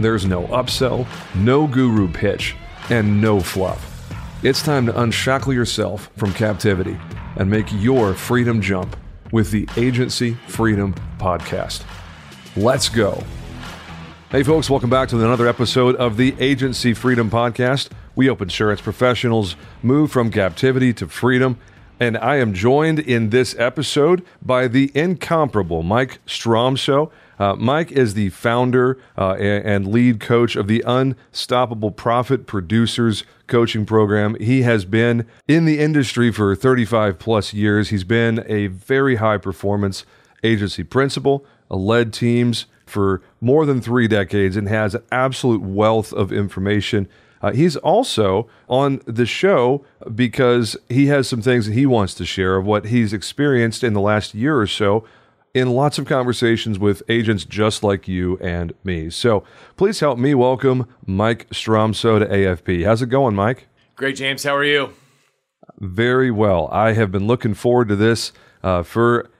There's no upsell, no guru pitch, and no fluff. It's time to unshackle yourself from captivity and make your freedom jump with the Agency Freedom Podcast. Let's go. Hey, folks, welcome back to another episode of the Agency Freedom Podcast. We help insurance professionals move from captivity to freedom. And I am joined in this episode by the incomparable Mike Stromsoe. Uh, Mike is the founder uh, and lead coach of the Unstoppable Profit Producers Coaching Program. He has been in the industry for 35 plus years. He's been a very high performance agency principal, led teams for more than three decades, and has an absolute wealth of information. Uh, he's also on the show because he has some things that he wants to share of what he's experienced in the last year or so in lots of conversations with agents just like you and me. So please help me welcome Mike Stromsoe to AFP. How's it going, Mike? Great, James. How are you? Very well. I have been looking forward to this uh, for,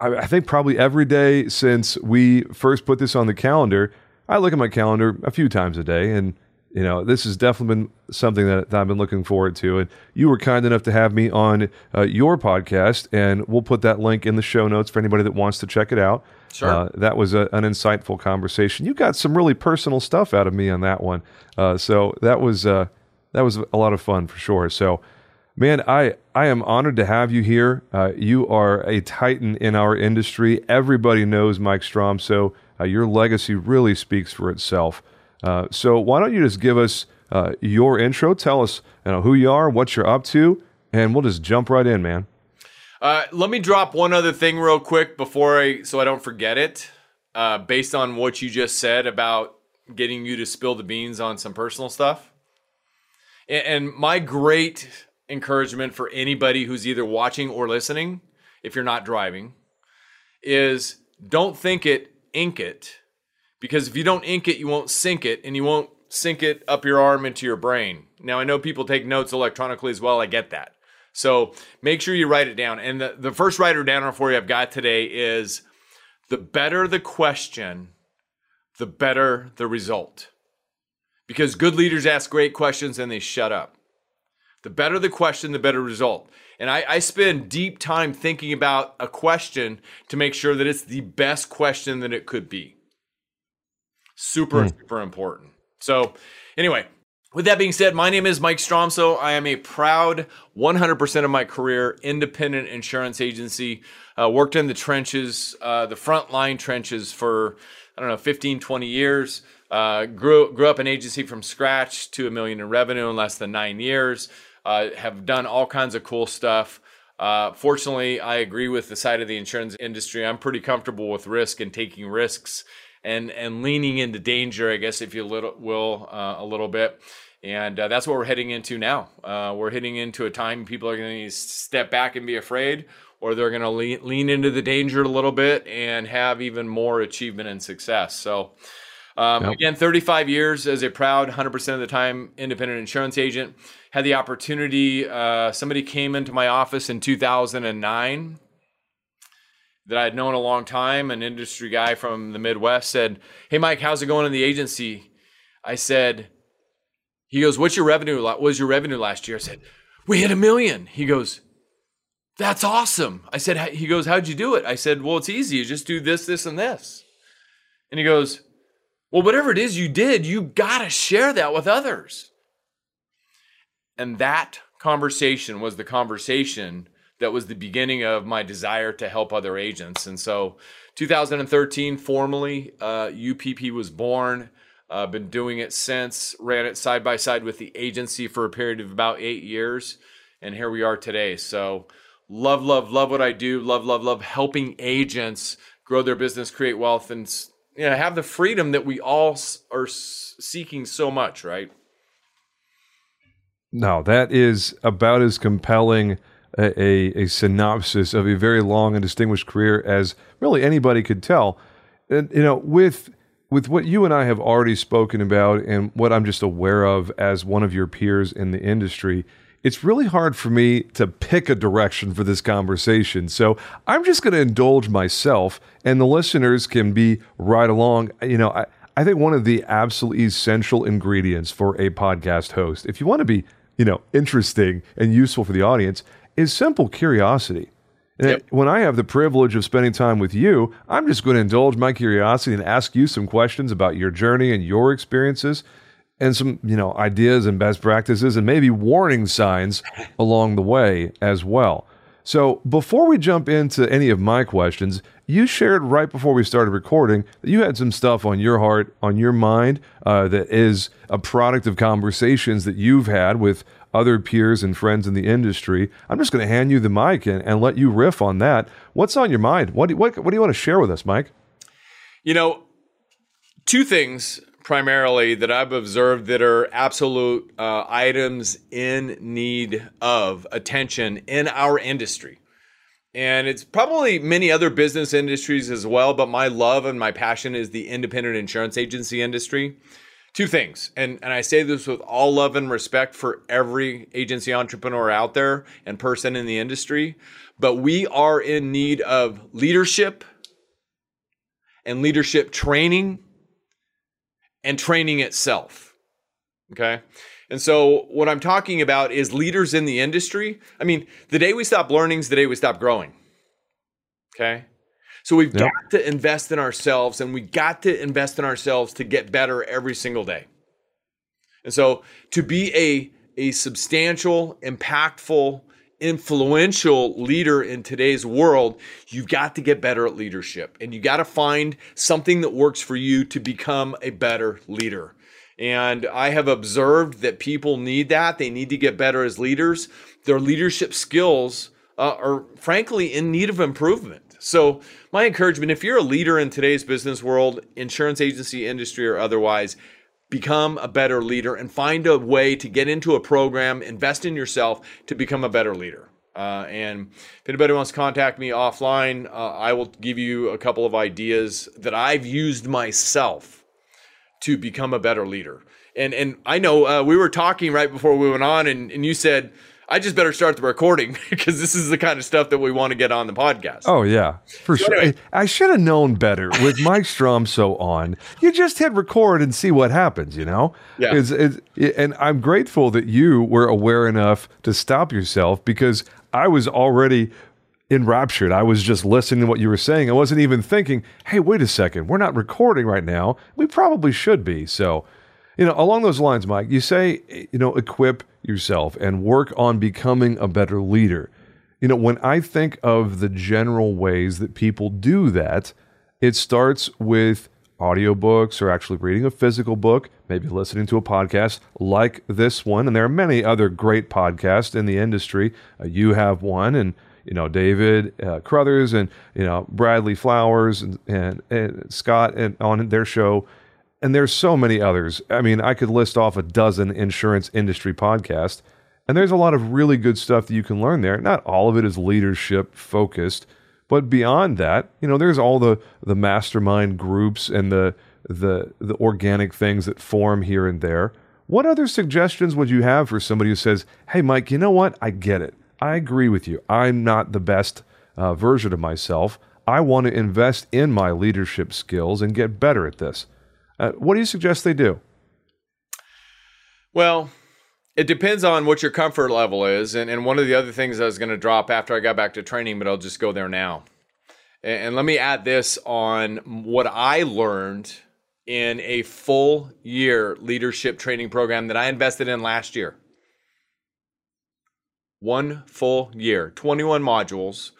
I, I think, probably every day since we first put this on the calendar. I look at my calendar a few times a day, and you know, this has definitely been something that, that, I've been looking forward to. And you were kind enough to have me on uh, your podcast, and we'll put that link in the show notes for anybody that wants to check it out. Sure. Uh, that was a, an insightful conversation. You got some really personal stuff out of me on that one. Uh, so that was uh, that was a lot of fun for sure. So, man, I I am honored to have you here. Uh, you are a titan in our industry. Everybody knows Mike Strom, so uh, your legacy really speaks for itself. Uh, so why don't you just give us uh, your intro? Tell us you know, who you are, what you're up to, and we'll just jump right in, man. Uh, let me drop one other thing real quick before I, so I don't forget it. Uh, based on what you just said about getting you to spill the beans on some personal stuff, and, and my great encouragement for anybody who's either watching or listening, if you're not driving, is don't think it, ink it because if you don't ink it, you won't sink it, and you won't sink it up your arm into your brain. Now, I know people take notes electronically as well. I get that. So make sure you write it down. And the, the first writer downer for you I've got today is the better the question, the better the result. Because good leaders ask great questions and they shut up. The better the question, the better result. And I, I, spend deep time thinking about a question to make sure that it's the best question that it could be. Super, mm. super important. So, anyway, with that being said, my name is Mike Stromsoe. I am a proud 100% of my career independent insurance agency. Uh, worked in the trenches, uh, the frontline trenches for, I don't know, 15, 20 years. Uh, grew, grew up an agency from scratch to a million in revenue in less than nine years. Uh, have done all kinds of cool stuff. Uh, fortunately, I agree with the side of the insurance industry. I'm pretty comfortable with risk and taking risks and and leaning into danger, I guess, if you little, will, uh, a little bit. And uh, that's what we're heading into now. Uh, we're heading into a time people are going to step back and be afraid, or they're going to lean, lean into the danger a little bit and have even more achievement and success. So, um, yep. again, 35 years as a proud 100% of the time independent insurance agent. Had the opportunity, uh, somebody came into my office in 2009 that I had known a long time, an industry guy from the Midwest, said, Hey, Mike, how's it going in the agency? I said, He goes, What's your revenue? What was your revenue last year? I said, We hit a million. He goes, That's awesome. I said, He goes, How'd you do it? I said, Well, it's easy. You just do this, this, and this. And he goes, Well, whatever it is you did, you got to share that with others. And that conversation was the conversation that was the beginning of my desire to help other agents. And so 2013, formally, uh, UPP was born. I've uh, been doing it since, ran it side by side with the agency for a period of about eight years. And here we are today. So, love, love, love what I do. Love, love, love helping agents grow their business, create wealth, and you know, have the freedom that we all are seeking so much, right? No, that is about as compelling a, a, a, synopsis of a very long and distinguished career as really anybody could tell. And, you know, with with what you and I have already spoken about and what I'm just aware of as one of your peers in the industry, it's really hard for me to pick a direction for this conversation. So I'm just going to indulge myself, and the listeners can be right along. You know, I, I think one of the absolutely essential ingredients for a podcast host, if you want to be, you know, interesting and useful for the audience, is simple curiosity. Yep. When I have the privilege of spending time with you, I'm just going to indulge my curiosity and ask you some questions about your journey and your experiences and some, you know, ideas and best practices and maybe warning signs along the way as well. So, before we jump into any of my questions, you shared right before we started recording that you had some stuff on your heart, on your mind, uh, that is a product of conversations that you've had with other peers and friends in the industry. I'm just going to hand you the mic and, and let you riff on that. What's on your mind? What do, what, what do you want to share with us, Mike? You know, two things primarily that I've observed that are absolute uh, items in need of attention in our industry. And it's probably many other business industries as well, but my love and my passion is the independent insurance agency industry two things and and i say this with all love and respect for every agency entrepreneur out there and person in the industry but we are in need of leadership and leadership training and training itself okay? And so what i'm talking about is leaders in the industry. I mean the day we stop learning is the day we stop growing okay so we've yep. got to invest in ourselves and we got to invest in ourselves to get better every single day. And so to be a, a substantial, impactful, influential leader in today's world, you've got to get better at leadership and you got to find something that works for you to become a better leader. And I have observed that people need that. They need to get better as leaders. Their leadership skills uh, are frankly in need of improvement. So, my encouragement if you're a leader in today's business world, insurance agency industry or otherwise, become a better leader and find a way to get into a program, invest in yourself to become a better leader. Uh, and if anybody wants to contact me offline, uh, I will give you a couple of ideas that I've used myself to become a better leader. And and I know uh, we were talking right before we went on, and, and you said I just better start the recording because this is the kind of stuff that we want to get on the podcast. Oh yeah, for so sure. Anyway. I should have known better with Mike so on. You just hit record and see what happens. You know. Yeah. It's, it's, and I'm grateful that you were aware enough to stop yourself because I was already enraptured. I was just listening to what you were saying. I wasn't even thinking, "Hey, wait a second. We're not recording right now. We probably should be." So, you know, along those lines, Mike, you say, you know, equip yourself and work on becoming a better leader. You know, when I think of the general ways that people do that, it starts with audiobooks or actually reading a physical book, maybe listening to a podcast like this one. And there are many other great podcasts in the industry. Uh, you have one, and you know David uh, Crothers and you know Bradley Flowers and, and, and Scott and on their show and there's so many others. I mean, I could list off a dozen insurance industry podcasts, and there's a lot of really good stuff that you can learn there. Not all of it is leadership focused, but beyond that, you know, there's all the the mastermind groups and the the the organic things that form here and there. What other suggestions would you have for somebody who says, "Hey, Mike, you know what? I get it. I agree with you. I'm not the best uh, version of myself. I want to invest in my leadership skills and get better at this." Uh, what do you suggest they do? Well, it depends on what your comfort level is. And, and one of the other things I was going to drop after I got back to training, but I'll just go there now. And, and let me add this on what I learned in a full year leadership training program that I invested in last year. One full year, 21 modules.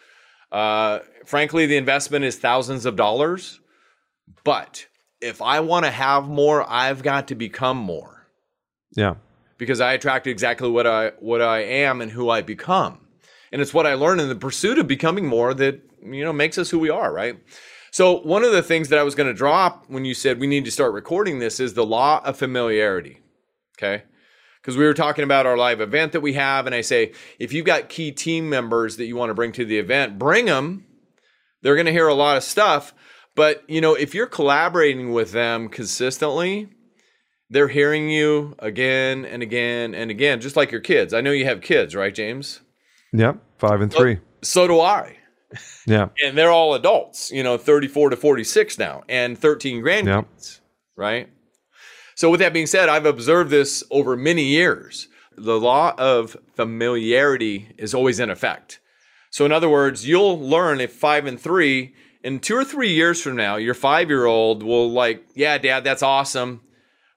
Uh, frankly, the investment is thousands of dollars. But if I want to have more, I've got to become more Yeah. because I attract exactly what I what I am and who I become. And it's what I learn in the pursuit of becoming more that you know makes us who we are, right? So one of the things that I was going to drop when you said we need to start recording this is the law of familiarity. Okay? Because we were talking about our live event that we have and I say if you've got key team members that you want to bring to the event, bring them. They're going to hear a lot of stuff, but you know, if you're collaborating with them consistently, they're hearing you again and again and again, just like your kids. I know you have kids, right, James? Yep. Five and three. So do I. Yeah. And they're all adults, you know, 34 to 46 now and 13 grandkids, right? So, with that being said, I've observed this over many years. The law of familiarity is always in effect. So, in other words, you'll learn if five and three, in two or three years from now, your five year old will, like, yeah, dad, that's awesome.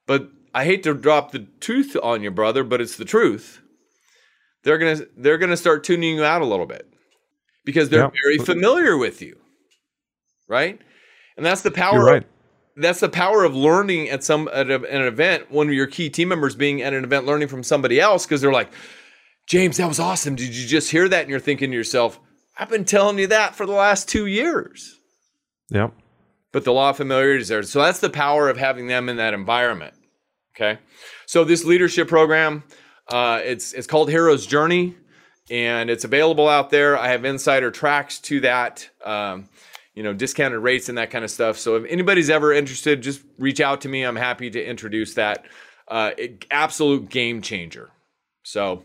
But I hate to drop the truth on you, brother, but it's the truth. They're gonna they're gonna start tuning you out a little bit because they're very familiar with you, right? And that's the power. Right. That's the power of learning at some at, a, at an event. One of your key team members being at an event, learning from somebody else because they're like, "James, that was awesome. Did you just hear that?" And you're thinking to yourself, "I've been telling you that for the last two years." Yep. but the law of familiarity is there. So that's the power of having them in that environment. Okay. So this leadership program, uh, it's it's called Hero's Journey, and it's available out there. I have insider tracks to that, um, you know, discounted rates and that kind of stuff. So if anybody's ever interested, just reach out to me. I'm happy to introduce that. Uh, it- absolute game changer. So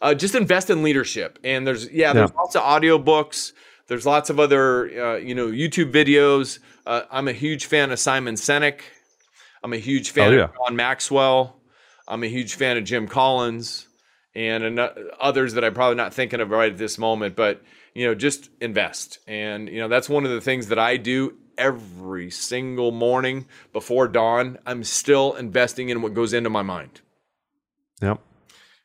uh, just invest in leadership. And there's yeah, there's Yeah. lots of audiobooks. There's lots of other uh, you know YouTube videos. Uh, I'm a huge fan of Simon Sinek. I'm a huge fan Oh, yeah. of John Maxwell. I'm a huge fan of Jim Collins and others that I'm probably not thinking of right at this moment. But you know, just invest. And you know, that's one of the things that I do every single morning before dawn. I'm still investing in what goes into my mind. Yep.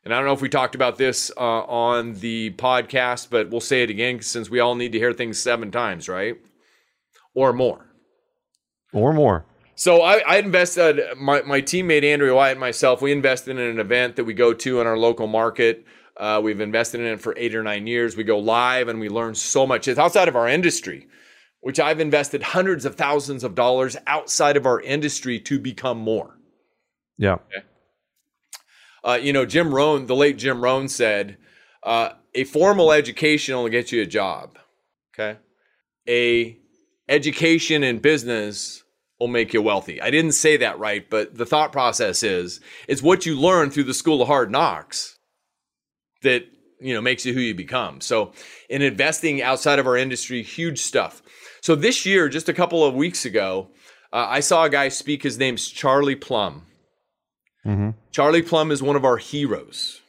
And I don't know if we talked about this uh, on the podcast, but we'll say it again since we all need to hear things seven times, right? Or more. Or more. So I, I invested, my, my teammate Andrew Wyatt and myself, we invested in an event that we go to in our local market. Uh, we've invested in it for eight or nine years. We go live and we learn so much. It's outside of our industry, which I've invested hundreds of thousands of dollars outside of our industry to become more. Yeah. Uh, you know, Jim Rohn, the late Jim Rohn said, uh, a formal education will get you a job. Okay. A education in business will make you wealthy. I didn't say that right, but the thought process is it's what you learn through the school of hard knocks that you know makes you who you become. So in investing outside of our industry, huge stuff. So this year, just a couple of weeks ago, uh, I saw a guy speak. His name's Charlie Plumb. Hmm Charlie Plumb is one of our heroes,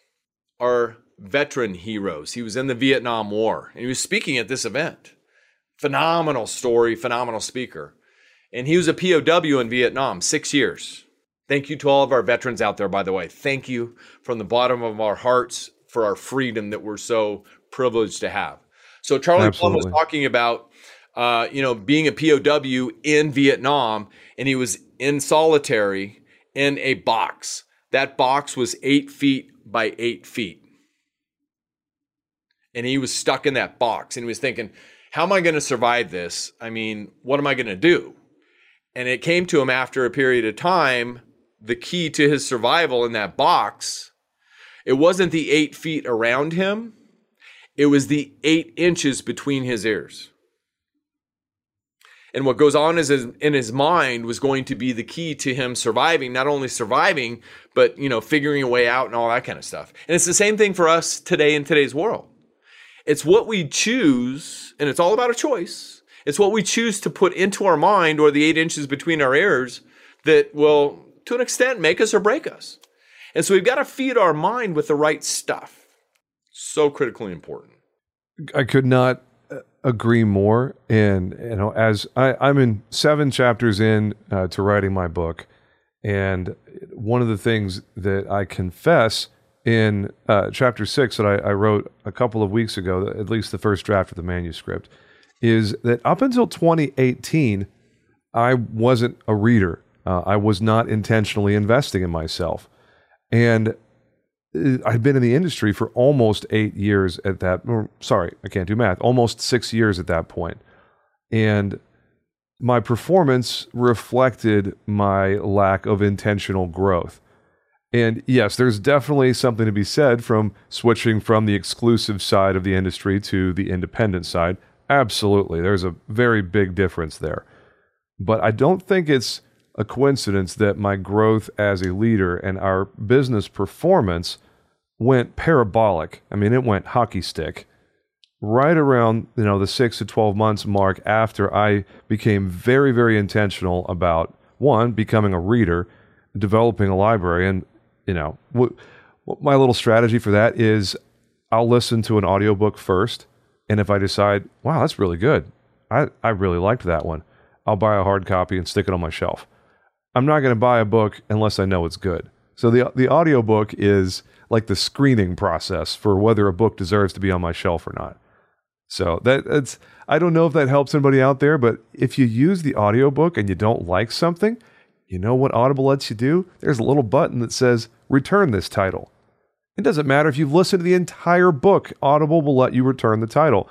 our veteran heroes. He was in the Vietnam War and he was speaking at this event. Phenomenal story, phenomenal speaker. And he was a POW in Vietnam, six years. Thank you to all of our veterans out there, by the way. Thank you from the bottom of our hearts for our freedom that we're so privileged to have. So Charlie Plumb was talking about, uh, you know, being a POW in Vietnam, and he was in solitary in a box. That box was eight feet by eight feet. And he was stuck in that box and he was thinking, how am I going to survive this? I mean, what am I going to do? And it came to him after a period of time the key to his survival in that box. It wasn't the eight feet around him, it was the eight inches between his ears. And what goes on is in his mind was going to be the key to him surviving, not only surviving, but you know, figuring a way out and all that kind of stuff. And it's the same thing for us today in today's world. It's what we choose, and it's all about a choice. It's what we choose to put into our mind or the eight inches between our ears that will, to an extent, make us or break us. And so we've got to feed our mind with the right stuff. So critically important. I could not agree more. And you know, as I, I'm in seven chapters in uh, to writing my book, and one of the things that I confess in uh, chapter six that I, I wrote a couple of weeks ago, at least the first draft of the manuscript, is that up until 2018, I wasn't a reader. Uh, I was not intentionally investing in myself. And Uh, I've been in the industry for almost eight years at that. Sorry, I can't do math. Almost six years at that point, and my performance reflected my lack of intentional growth. And yes, there's definitely something to be said from switching from the exclusive side of the industry to the independent side. Absolutely, there's a very big difference there. But I don't think it's a coincidence that my growth as a leader and our business performance went parabolic. I mean, it went hockey stick. Right around you know the six to 12 months mark after i became very very intentional about one becoming a reader developing a library and you know what, what my little strategy for that is i'll listen to an audiobook first and if i decide wow that's really good. I, I really liked that one i'll buy a hard copy and stick it on my shelf I'm not going to buy a book unless I know it's good. So the the audiobook is like the screening process for whether a book deserves to be on my shelf or not. So that that's I don't know if that helps anybody out there, but if you use the audiobook and you don't like something, you know what Audible lets you do? There's a little button that says return this title. It doesn't matter if you've listened to the entire book, Audible will let you return the title.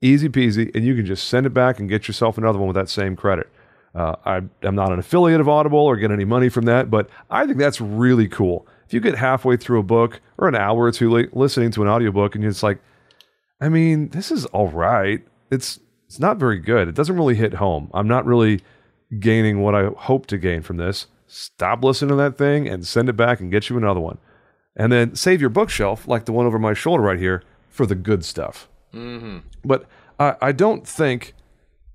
Easy peasy, and you can just send it back and get yourself another one with that same credit. Uh, I, am not an affiliate of Audible or get any money from that, but I think that's really cool. If you get halfway through a book or an hour or two late listening to an audiobook and you're just like, I mean, this is all right. It's it's not very good. It doesn't really hit home. I'm not really gaining what I hope to gain from this. Stop listening to that thing and send it back and get you another one. And then save your bookshelf, like the one over my shoulder right here, for the good stuff. Mm-hmm. But I, I don't think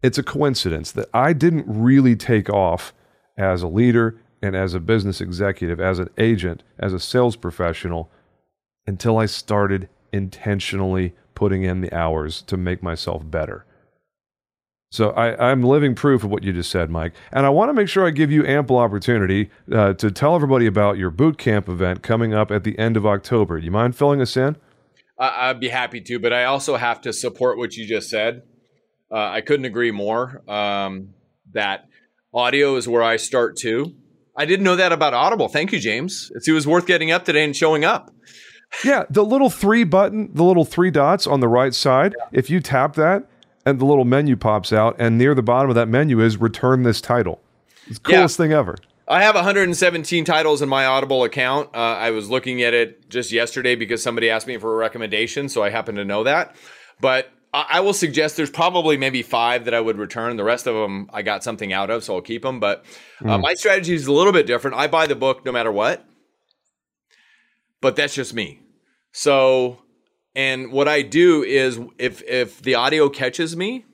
it's a coincidence that I didn't really take off as a leader and as a business executive, as an agent, as a sales professional until I started intentionally putting in the hours to make myself better. So I, am living proof of what you just said, Mike. And I want to make sure I give you ample opportunity uh, to tell everybody about your boot camp event coming up at the end of October. Do you mind filling us in? I'd be happy to, but I also have to support what you just said. Uh, I couldn't agree more. Um, that audio is where I start too. I didn't know that about Audible. Thank you, James. It's, it was worth getting up today and showing up. Yeah, the little three button, the little three dots on the right side. Yeah. If you tap that, and the little menu pops out, and near the bottom of that menu is return this title. It's the coolest yeah. thing ever. I have 117 titles in my Audible account. Uh, I was looking at it just yesterday because somebody asked me for a recommendation, so I happen to know that. But I will suggest there's probably maybe five that I would return. The rest of them I got something out of, so I'll keep them. But uh, mm. my strategy is a little bit different. I buy the book no matter what, but that's just me. So, and what I do is if if the audio catches me,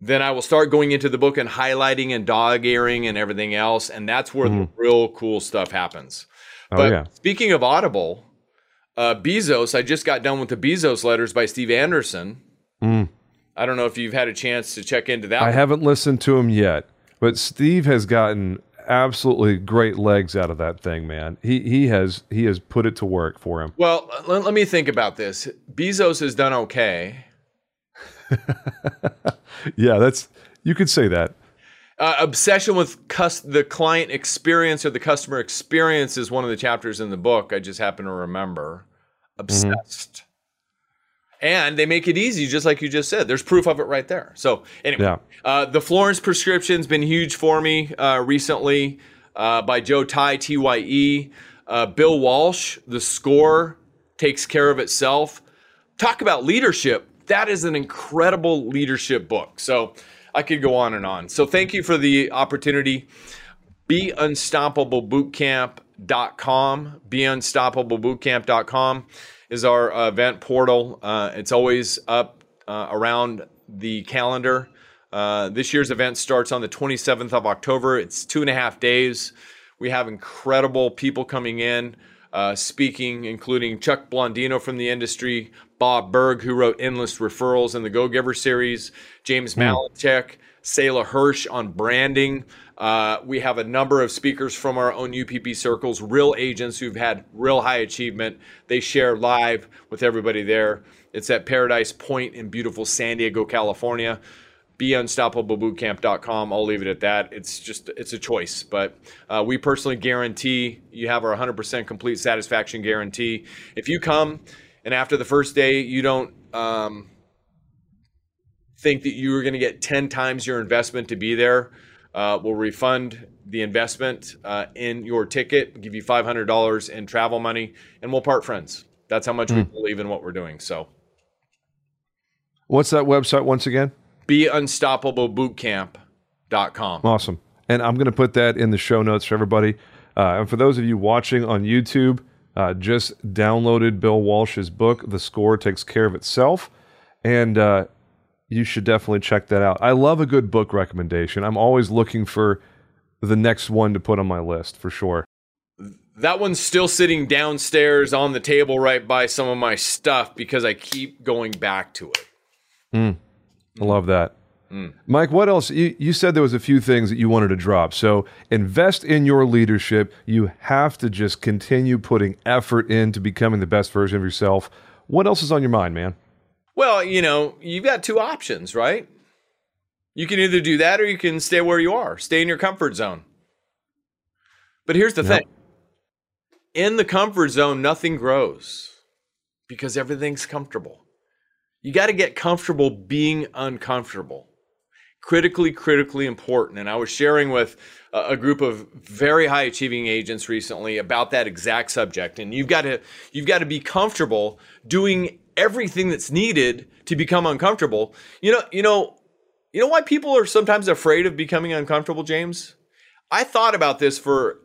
then I will start going into the book and highlighting and dog earing and everything else, and that's where mm. the real cool stuff happens. Oh, but yeah. speaking of Audible, uh, Bezos, I just got done with the Bezos letters by Steve Anderson. Mm. I don't know if you've had a chance to check into that. I one. haven't listened to him yet, but Steve has gotten absolutely great legs out of that thing, man. He he has he has put it to work for him. Well, let, let me think about this. Bezos has done okay. yeah, that's you could say that. Uh, obsession with cus- the client experience or the customer experience is one of the chapters in the book. I just happen to remember. Obsessed. Mm-hmm. And they make it easy, just like you just said. There's proof of it right there. So, anyway, yeah. uh, the Florence prescription's been huge for me uh, recently uh, by Joe Tye, T Y E. Uh, Bill Walsh, The Score takes care of itself. Talk about leadership. That is an incredible leadership book. So, I could go on and on. So thank you for the opportunity. BeUnstoppableBootcamp.com. BeUnstoppableBootcamp.com is our uh, event portal. Uh, it's always up uh, around the calendar. Uh, this year's event starts on the 27th of October. It's two and a half days. We have incredible people coming in. Uh, speaking, including Chuck Blondino from the industry, Bob Burg, who wrote Endless Referrals in the Go Giver series, James mm. Malinchak, Selah Hirsch on branding. Uh, Uh, we have a number of speakers from our own UPP circles, real agents who've had real high achievement. They share live with everybody there. It's at Paradise Point in beautiful San Diego, California. BeUnstoppableBootcamp.com. I'll leave it at that. It's just it's a choice, but uh, we personally guarantee you have our 100% complete satisfaction guarantee. If you come and after the first day you don't um, think that you are going to get 10 times your investment to be there, uh, we'll refund the investment uh, in your ticket, give you $500 in travel money, and we'll part friends. That's how much mm. we hmm. believe in what we're doing. So, what's that website once again? BeUnstoppableBootcamp.com. Awesome. And I'm going to put that in the show notes for everybody. Uh, and for those of you watching on YouTube, uh, just downloaded Bill Walsh's book, The Score Takes Care of Itself. And uh, you should definitely check that out. I love a good book recommendation. I'm always looking for the next one to put on my list for sure. That one's still sitting downstairs on the table right by some of my stuff because I keep going back to it. Mm, I love that. Mm. Mike, what else? You, you said there was a few things that you wanted to drop. So invest in your leadership. You have to just continue putting effort into becoming the best version of yourself. What else is on your mind, man? Well, you know, you've got two options, right? You can either do that or you can stay where you are, stay in your comfort zone. But here's the yep. thing in the comfort zone, nothing grows because everything's comfortable. You got to get comfortable being uncomfortable. Critically, critically important. And I was sharing with a group of very high achieving agents recently about that exact subject. And you've got to you've got to be comfortable doing everything that's needed to become uncomfortable. You know, you know, you know why people are sometimes afraid of becoming uncomfortable, James? I thought about this for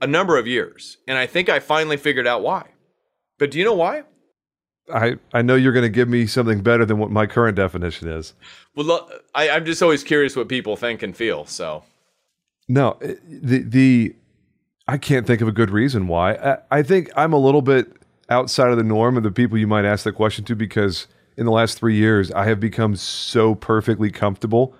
a number of years, and I think I finally figured out why. But do you know why? I, I know you're going to give me something better than what my current definition is. Well, I, I'm just always curious what people think and feel. So, no, the the I can't think of a good reason why. I, I think I'm a little bit outside of the norm of the people you might ask that question to because in the last three years, I have become so perfectly comfortable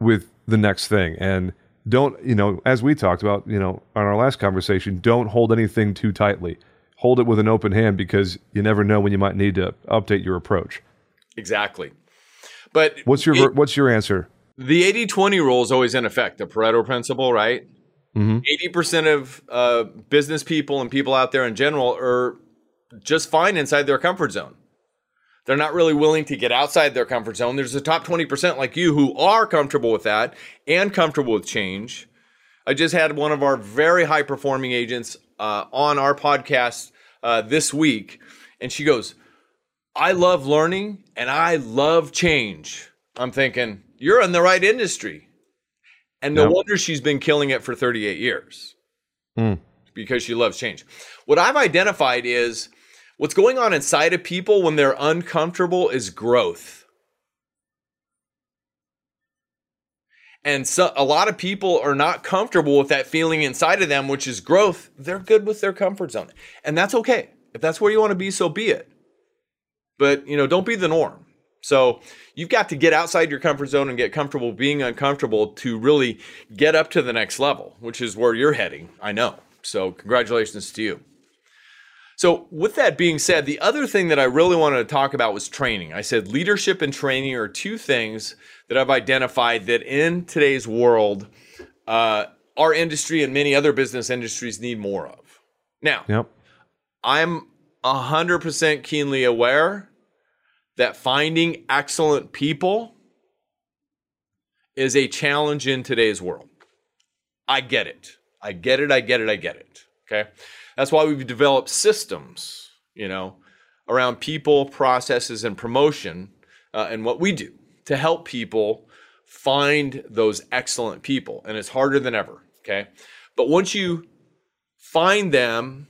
with the next thing. And don't, you know, as we talked about, you know, on our last conversation, don't hold anything too tightly. Hold it with an open hand because you never know when you might need to update your approach. Exactly. But what's your it, what's your answer? The 80-20 rule is always in effect, the Pareto principle, right? Mm-hmm. 80% of uh, business people and people out there in general are just fine inside their comfort zone. They're not really willing to get outside their comfort zone. There's a top 20% like you who are comfortable with that and comfortable with change. I just had one of our very high performing agents uh, on our podcast uh, this week, and she goes, I love learning and I love change. I'm thinking, you're in the right industry. And no yep. wonder she's been killing it for 38 years mm. because she loves change. What I've identified is What's going on inside of people when they're uncomfortable is growth. And so a lot of people are not comfortable with that feeling inside of them, which is growth. They're good with their comfort zone. And that's okay. If that's where you want to be, so be it. But, you know, don't be the norm. So you've got to get outside your comfort zone and get comfortable being uncomfortable to really get up to the next level, which is where you're heading. I know. So congratulations to you. So, with that being said, the other thing that I really wanted to talk about was training. I said leadership and training are two things that I've identified that in today's world, uh, our industry and many other business industries need more of. Now, yep. I'm 100% keenly aware that finding excellent people is a challenge in today's world. I get it. I get it. I get it. I get it. Okay. That's why we've developed systems, you know, around people, processes, and promotion uh, and what we do to help people find those excellent people. And it's harder than ever. Okay. But once you find them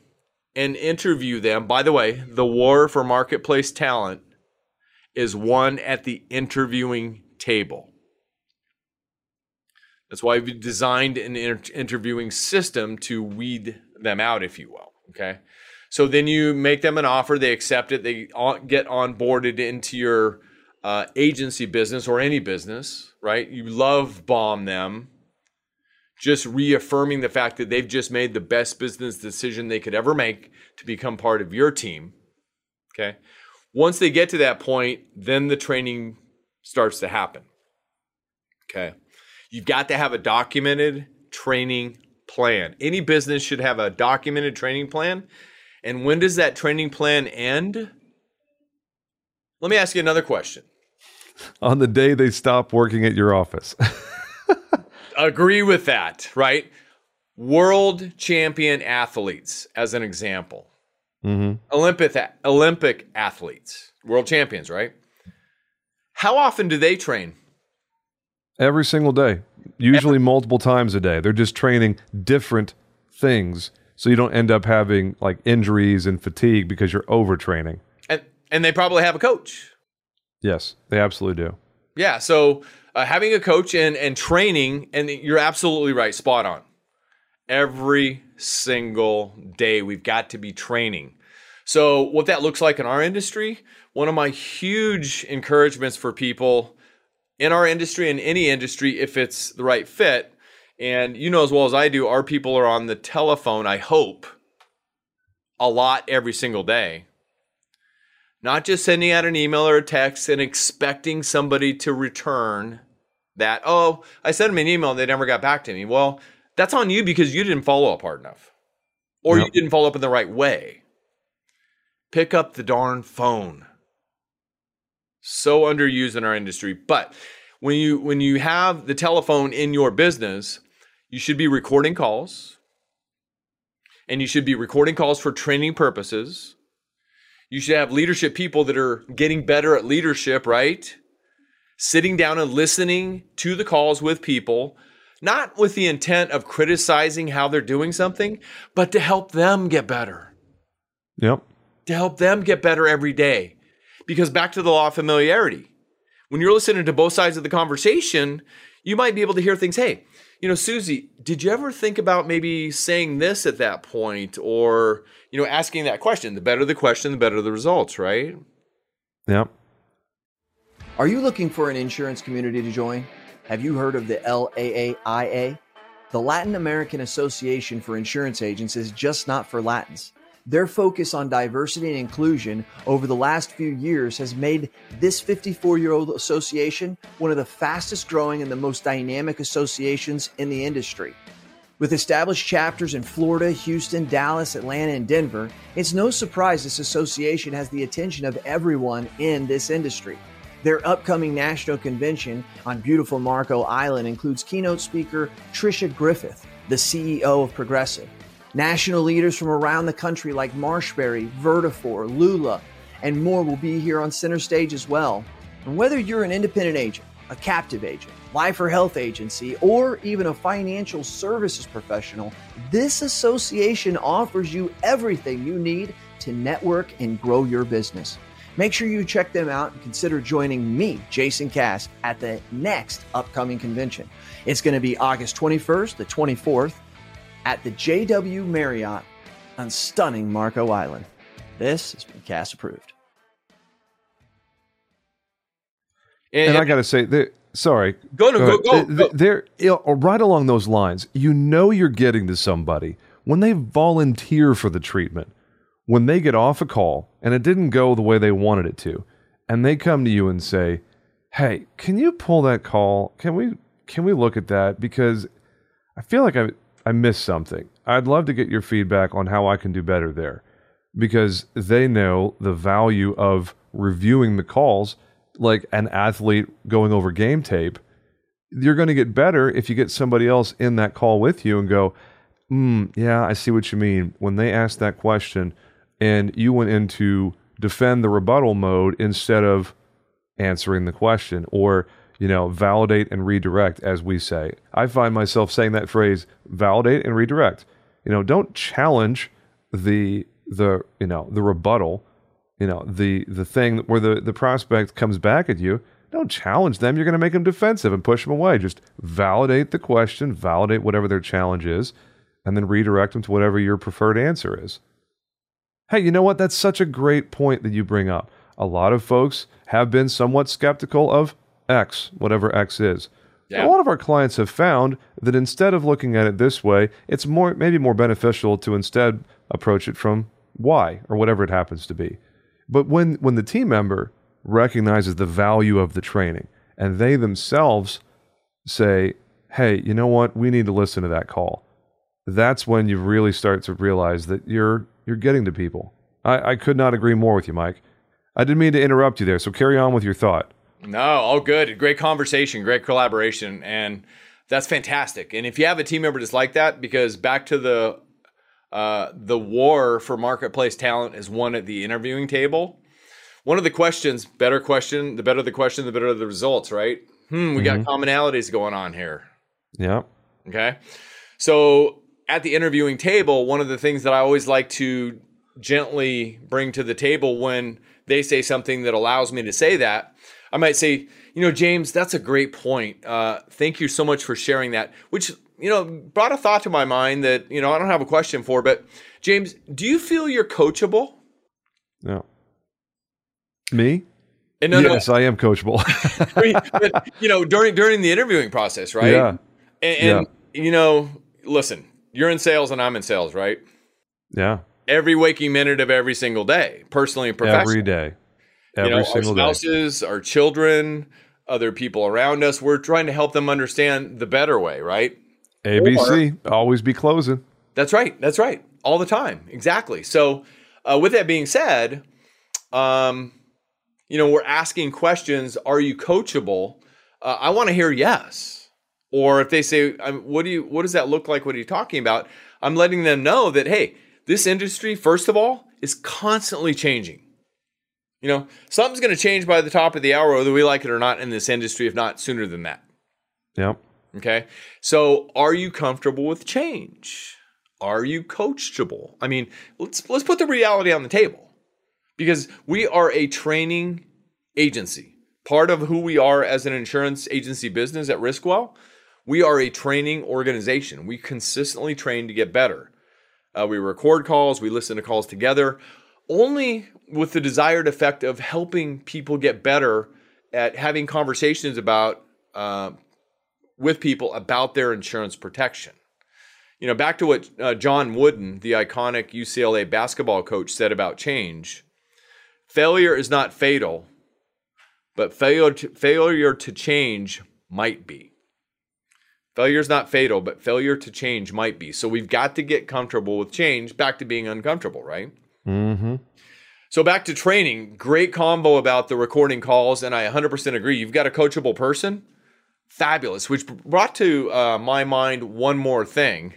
and interview them, by the way, the war for marketplace talent is won at the interviewing table. That's why we've designed an inter- interviewing system to weed them out, if you will. Okay. So then you make them an offer, they accept it, they get onboarded into your uh, agency business or any business, right? You love bomb them just reaffirming the fact that they've just made the best business decision they could ever make to become part of your team. Okay. Once they get to that point, then the training starts to happen. Okay. You've got to have a documented training plan. Any business should have a documented training plan. And when does that training plan end? Let me ask you another question. On the day they stop working at your office. Agree with that, right? World champion athletes, as an example. Mm-hmm. Olympic Olympic athletes, world champions, right? How often do they train? Every single day, usually multiple times a day. They're just training different things, so you don't end up having like injuries and fatigue because you're overtraining. And and they probably have a coach. Yes, they absolutely do. Yeah, so uh, having a coach and and training, and you're absolutely right, spot on. Every single day, we've got to be training. So, what that looks like in our industry, one of my huge encouragements for people in our industry in any industry, if it's the right fit, and you know as well as I do, our people are on the telephone, I hope, a lot every single day not just sending out an email or a text and expecting somebody to return that, oh, I sent them an email and they never got back to me. Well, that's on you because you didn't follow up hard enough or you didn't follow up in the right way. Pick up the darn phone. So underused in our industry. But when you when you have the telephone in your business, you should be recording calls. And you should be recording calls for training purposes you should have leadership people that are getting better at leadership, right? Sitting down and listening to the calls with people, not with the intent of criticizing how they're doing something, but to help them get better. Yep. To help them get better every day. Because back to the law of familiarity, when you're listening to both sides of the conversation, you might be able to hear things. Hey, you know, Susie, did you ever think about maybe saying this at that point or, you know, asking that question? The better the question, the better the results, right? Yep. Are you looking for an insurance community to join? Have you heard of the LAAIA? The Latin American Association for Insurance Agents is just not for Latins. Their focus on diversity and inclusion over the last few years has made this 54 year old association one of the fastest growing and the most dynamic associations in the industry. With established chapters in Florida, Houston, Dallas, Atlanta, and Denver, it's no surprise this association has the attention of everyone in this industry. Their upcoming national convention on beautiful Marco Island includes keynote speaker Tricia Griffith, the CEO of Progressive. National leaders from around the country like Marshberry, Vertafore, Lula, and more will be here on center stage as well. And whether you're an independent agent, a captive agent, life or health agency, or even a financial services professional, this association offers you everything you need to network and grow your business. Make sure you check them out and consider joining me, Jason Cass, at the next upcoming convention. It's going to be August 21st the 24th at the JW Marriott on stunning Marco Island. This has been Cass approved. And, and I got to say, sorry. Go, no, go, go, go. They're, right along those lines. You know you're getting to somebody when they volunteer for the treatment, when they get off a call and it didn't go the way they wanted it to, and they come to you and say, "Hey, can you pull that call? Can we can we look at that because I feel like I I missed something. I'd love to get your feedback on how I can do better there because they know the value of reviewing the calls like an athlete going over game tape. You're going to get better if you get somebody else in that call with you and go, mm, Yeah, I see what you mean. When they asked that question and you went into defend the rebuttal mode instead of answering the question, or you know, validate and redirect, as we say. I find myself saying that phrase, validate and redirect. You know, don't challenge the the you know the rebuttal, you know the the thing where the the prospect comes back at you. Don't challenge them. You're going to make them defensive and push them away. Just validate the question, validate whatever their challenge is, and then redirect them to whatever your preferred answer is. Hey, you know what? That's such a great point that you bring up. A lot of folks have been somewhat skeptical of X, whatever X is. Yeah. A lot of our clients have found that instead of looking at it this way, it's more maybe more beneficial to instead approach it from why or whatever it happens to be. But when when the team member recognizes the value of the training and they themselves say, "Hey, you know what? We need to listen to that call." That's when you really start to realize that you're you're getting to people. I, I could not agree more with you, Mike. I didn't mean to interrupt you there, so carry on with your thought. No, all good. Great conversation, great collaboration, and that's fantastic. And if you have a team member that's like that, because back to the uh, the war for marketplace talent is won at the interviewing table. One of the questions, better question, the better the question, the better the results, right? Hmm, we got commonalities going on here. Yeah. Okay. So at the interviewing table, one of the things that I always like to gently bring to the table when they say something that allows me to say that, I might say, you know, James, that's a great point. Uh, thank you so much for sharing that, which, you know, brought a thought to my mind that, you know, I don't have a question for, but James, do you feel you're coachable? No. Me? And no, yes, I am coachable. no, but, you know, during during the interviewing process, right? Yeah. And, and you know, listen, you're in sales and I'm in sales, right? yeah. Every waking minute of every single day, personally and professionally. Every day. Every you know, single our day. spouses, our children, other people around us. We're trying to help them understand the better way, right? ABC, always be closing. That's right. That's right. All the time. Exactly. So, uh, with that being said, um, you know, we're asking questions. Are you coachable? Uh, I want to hear yes. Or if they say, um, "What do you? What does that look like? What are you talking about?" I'm letting them know that hey, this industry, first of all, is constantly changing. You know, something's going to change by the top of the hour, whether we like it or not, in this industry, if not sooner than that. Yep. Okay. So are you comfortable with change? Are you coachable? I mean, let's let's put the reality on the table. Because we are a training agency. Part of who we are as an insurance agency business at Riskwell, we are a training organization. We consistently train to get better. Uh, we record calls, we listen to calls together, only with the desired effect of helping people get better at having conversations about uh, with people about their insurance protection. You know, back to what uh, John Wooden, the iconic UCLA basketball coach, said about change failure is not fatal, but failure to, failure to change might be. Failure is not fatal, but failure to change might be. So we've got to get comfortable with change, back to being uncomfortable, right? Mm-hmm. So back to training, great combo about the recording calls, and I 100% agree. You've got a coachable person, fabulous. Which brought to uh, my mind one more thing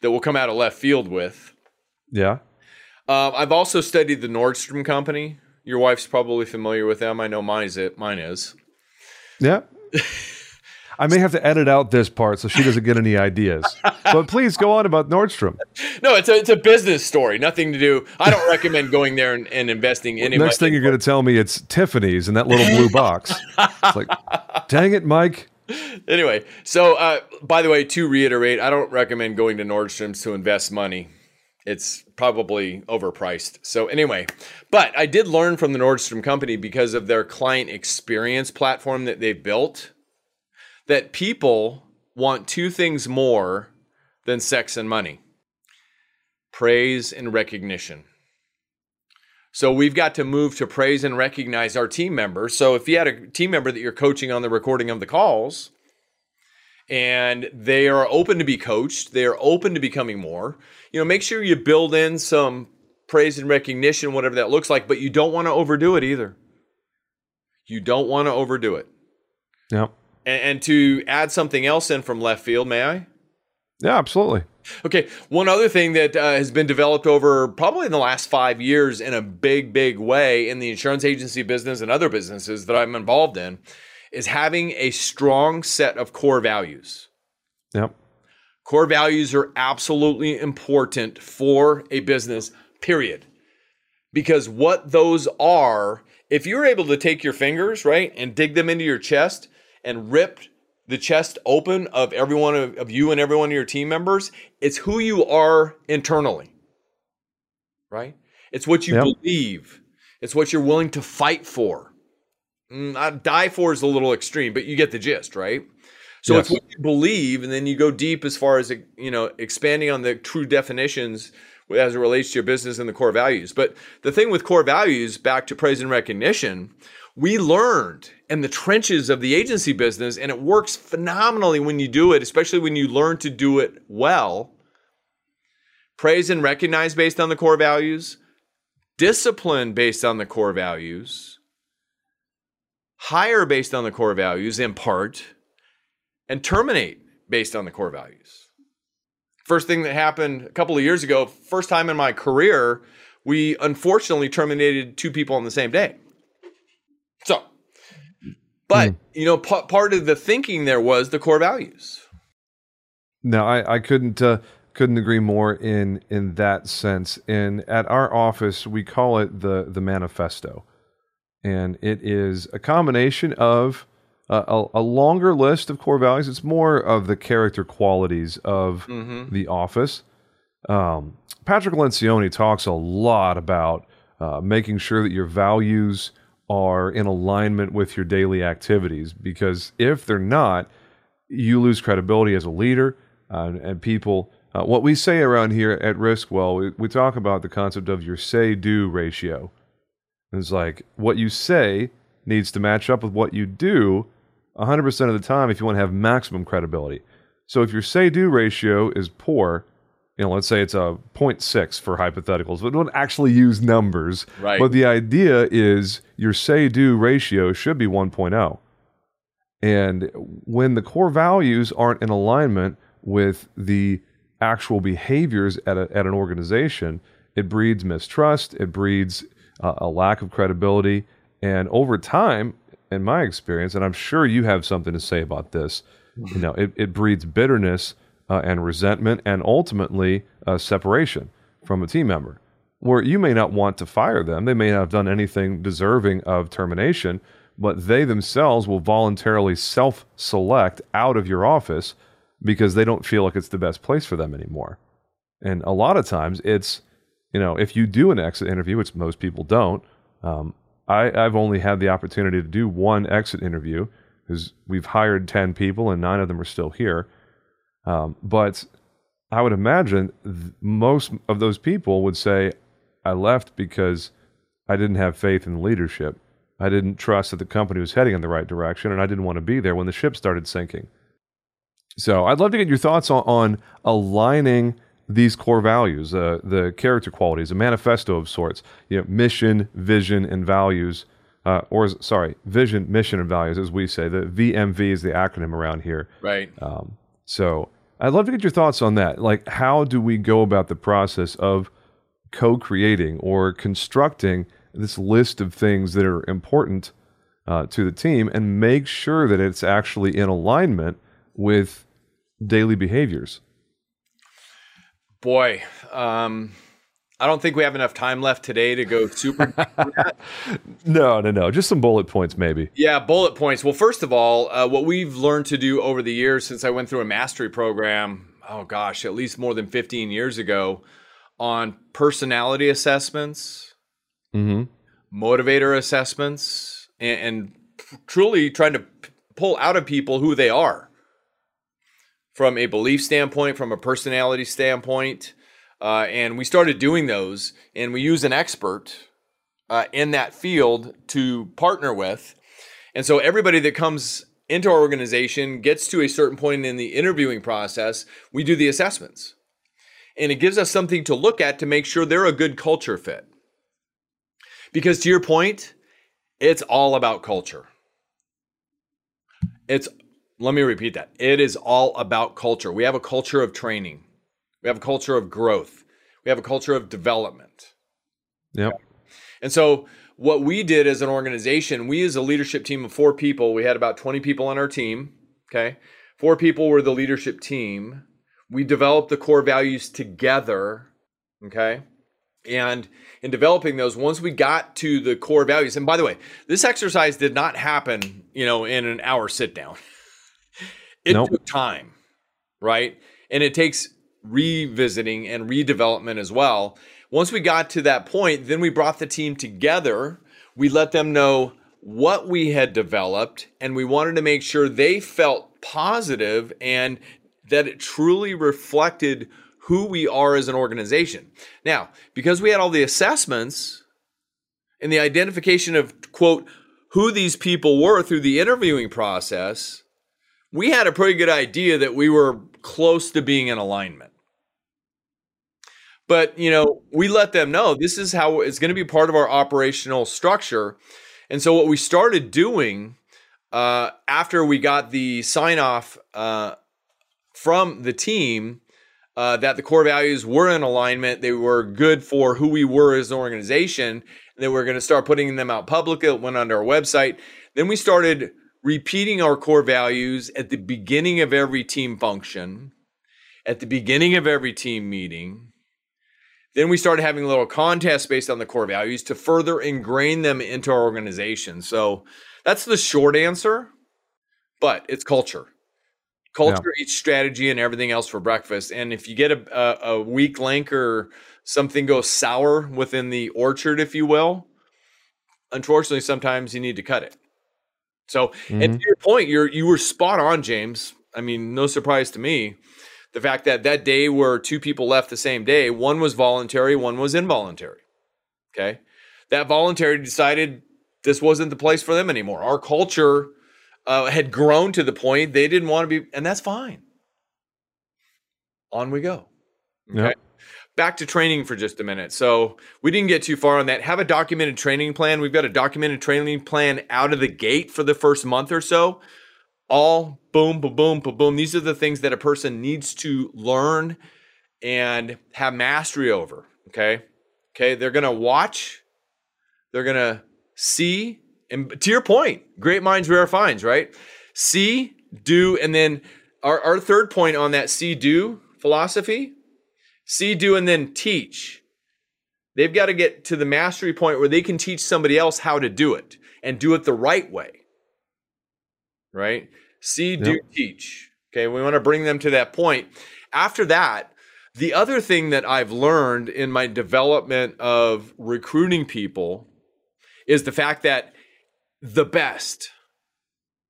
that we'll come out of left field with. Yeah. Um, I've also studied the Nordstrom company. Your wife's probably familiar with them. I know mine is it. Mine is. Yeah. I may have to edit out this part so she doesn't get any ideas. But please go on about Nordstrom. No, it's a it's a business story. Nothing to do. I don't recommend going there and, and investing any. Next thing you're going to tell me it's Tiffany's in that little blue box. It's like, dang it, Mike. anyway, so uh, by the way, to reiterate, I don't recommend going to Nordstrom's to invest money. It's probably overpriced. So anyway, but I did learn from the Nordstrom company because of their client experience platform that they've built that people want two things more than sex and money. Praise and recognition. So we've got to move to praise and recognize our team members. So if you had a team member that you're coaching on the recording of the calls and they are open to be coached, they are open to becoming more, you know, make sure you build in some praise and recognition, whatever that looks like, but you don't want to overdo it either. You don't want to overdo it. Yeah. And, and to add something else in from left field, may I? Yeah, absolutely. Okay, one other thing that uh, has been developed over probably in the last five years in a big, big way in the insurance agency business and other businesses that I'm involved in is having a strong set of core values. Yep. Core values are absolutely important for a business, period. Because what those are, if you're able to take your fingers, right, and dig them into your chest and ripped the chest open of every one of, of you and every one of your team members, it's who you are internally, right? It's what you Yep. believe, it's what you're willing to fight for. Mm, die for is a little extreme, but you get the gist, right? So Yes. it's what you believe, and then you go deep as far as you know, expanding on the true definitions as it relates to your business and the core values. But the thing with core values, back to praise and recognition, we learned in the trenches of the agency business, and it works phenomenally when you do it, especially when you learn to do it well. Praise and recognize based on the core values, discipline based on the core values, hire based on the core values in part, and terminate based on the core values. First thing that happened a couple of years ago, first time in my career, we unfortunately terminated two people on the same day. So, but you know, p- part of the thinking there was the core values. No, I, I couldn't uh, couldn't agree more in in that sense. And at our office, we call it the the manifesto, and it is a combination of uh, a, a longer list of core values. It's more of the character qualities of the office. Um, Patrick Lencioni talks a lot about uh, making sure that your values are in alignment with your daily activities because if they're not, you lose credibility as a leader uh, and people. Uh, what we say around here at Riskwell, we, we talk about the concept of your say do ratio. It's like what you say needs to match up with what you do 100% of the time if you want to have maximum credibility. So if your say do ratio is poor, you know, let's say it's a 0.6 for hypotheticals, but don't actually use numbers. Right. But the idea is your say do ratio should be 1.0. And when the core values aren't in alignment with the actual behaviors at, a, at an organization, it breeds mistrust, it breeds uh, a lack of credibility. And over time, in my experience, and I'm sure you have something to say about this, you know, it, it breeds bitterness uh, and resentment and ultimately uh, separation from a team member. Where you may not want to fire them, they may not have done anything deserving of termination, but they themselves will voluntarily self select out of your office because they don't feel like it's the best place for them anymore. And a lot of times it's, you know, if you do an exit interview, which most people don't, um, I, I've only had the opportunity to do one exit interview because we've hired 10 people and nine of them are still here. Um, but I would imagine th- most of those people would say, I left because I didn't have faith in the leadership. I didn't trust that the company was heading in the right direction, and I didn't want to be there when the ship started sinking. So I'd love to get your thoughts on, on aligning these core values, uh, the character qualities, a manifesto of sorts, you know, mission, vision, and values, uh, or sorry, vision, mission, and values, as we say. The VMV is the acronym around here. Right. Um, so I'd love to get your thoughts on that. Like, how do we go about the process of co-creating or constructing this list of things that are important uh, to the team, and make sure that it's actually in alignment with daily behaviors? Boy, um, I don't think we have enough time left today to go super. No, no, no. Just some bullet points, maybe. yeah, bullet points. Well, first of all, uh, what we've learned to do over the years since I went through a mastery program, oh gosh, at least more than 15 years ago, on personality assessments, Mm-hmm. motivator assessments, and, and truly trying to p- pull out of people who they are from a belief standpoint, from a personality standpoint. Uh, and we started doing those, and we use an expert uh, in that field to partner with. And so everybody that comes into our organization gets to a certain point in the interviewing process, we do the assessments. And it gives us something to look at to make sure they're a good culture fit. Because to your point, it's all about culture. It's let me repeat that. It is all about culture. We have a culture of training. We have a culture of growth. We have a culture of development. Yep. And so what we did as an organization, we as a leadership team of four people, we had about 20 people on our team, okay? Four people were the leadership team. We developed the core values together, okay? And in developing those, once we got to the core values, and by the way, this exercise did not happen, you know, in an hour sit down. It Nope. took time, right? And it takes revisiting and redevelopment as well. Once we got to that point, then we brought the team together. We let them know what we had developed, and we wanted to make sure they felt positive and that it truly reflected who we are as an organization. Now, because we had all the assessments and the identification of, quote, who these people were through the interviewing process, we had a pretty good idea that we were close to being in alignment. But, you know, we let them know this is how it's going to be part of our operational structure. And so what we started doing uh, after we got the sign off uh, from the team uh, that the core values were in alignment, they were good for who we were as an organization, and then we're going to start putting them out publicly. It went onto our website. Then we started repeating our core values at the beginning of every team function, at the beginning of every team meeting. Then we started having a little contest based on the core values to further ingrain them into our organization. So that's the short answer, but it's culture. Culture yeah. eats strategy and everything else for breakfast. And if you get a, a, a weak link or something goes sour within the orchard, if you will, unfortunately, sometimes you need to cut it. So, mm-hmm. and to your point, you're you were spot on, James. I mean, no surprise to me. The fact that that day where two people left the same day, one was voluntary, one was involuntary. Okay, that voluntary decided this wasn't the place for them anymore. Our culture uh, had grown to the point they didn't want to be, and that's fine. On we go. Okay. Yep. Back to training for just a minute. So we didn't get too far on that. Have a documented training plan. We've got a documented training plan out of the gate for the first month or so. All boom, boom, boom, boom, boom. These are the things that a person needs to learn and have mastery over. Okay. Okay. They're going to watch, they're going to see, and to your point, great minds, rare finds, right? See, do, and then our, our third point on that see, do philosophy see, do, and then teach. They've got to get to the mastery point where they can teach somebody else how to do it and do it the right way. Right? See, do, yep. teach. Okay, we want to bring them to that point. After that, the other thing that I've learned in my development of recruiting people is the fact that the best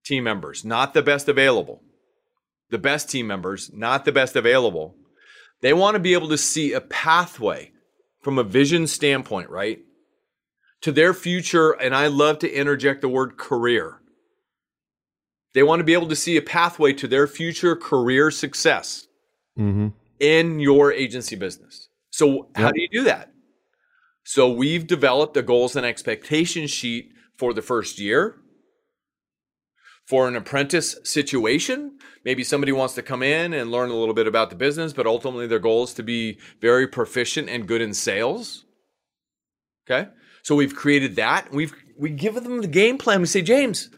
team members, not the best available, the best team members, not the best available, they want to be able to see a pathway from a vision standpoint, right? To their future. And I love to interject the word career. They want to be able to see a pathway to their future career success mm-hmm. in your agency business. So, how yep. do you do that? So, we've developed a goals and expectation sheet for the first year, for an apprentice situation. Maybe somebody wants to come in and learn a little bit about the business, but ultimately their goal is to be very proficient and good in sales. Okay. So we've created that. We've we give them the game plan. We say, James,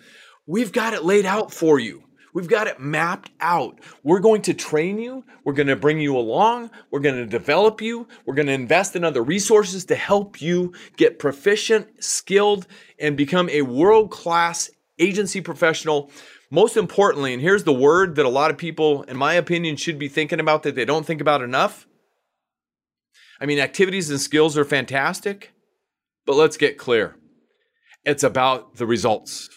we've got it laid out for you. We've got it mapped out. We're going to train you. We're going to bring you along. We're going to develop you. We're going to invest in other resources to help you get proficient, skilled, and become a world class agency professional. Most importantly, and here's the word that a lot of people, in my opinion, should be thinking about that they don't think about enough. I mean, activities and skills are fantastic, but let's get clear. It's about the results.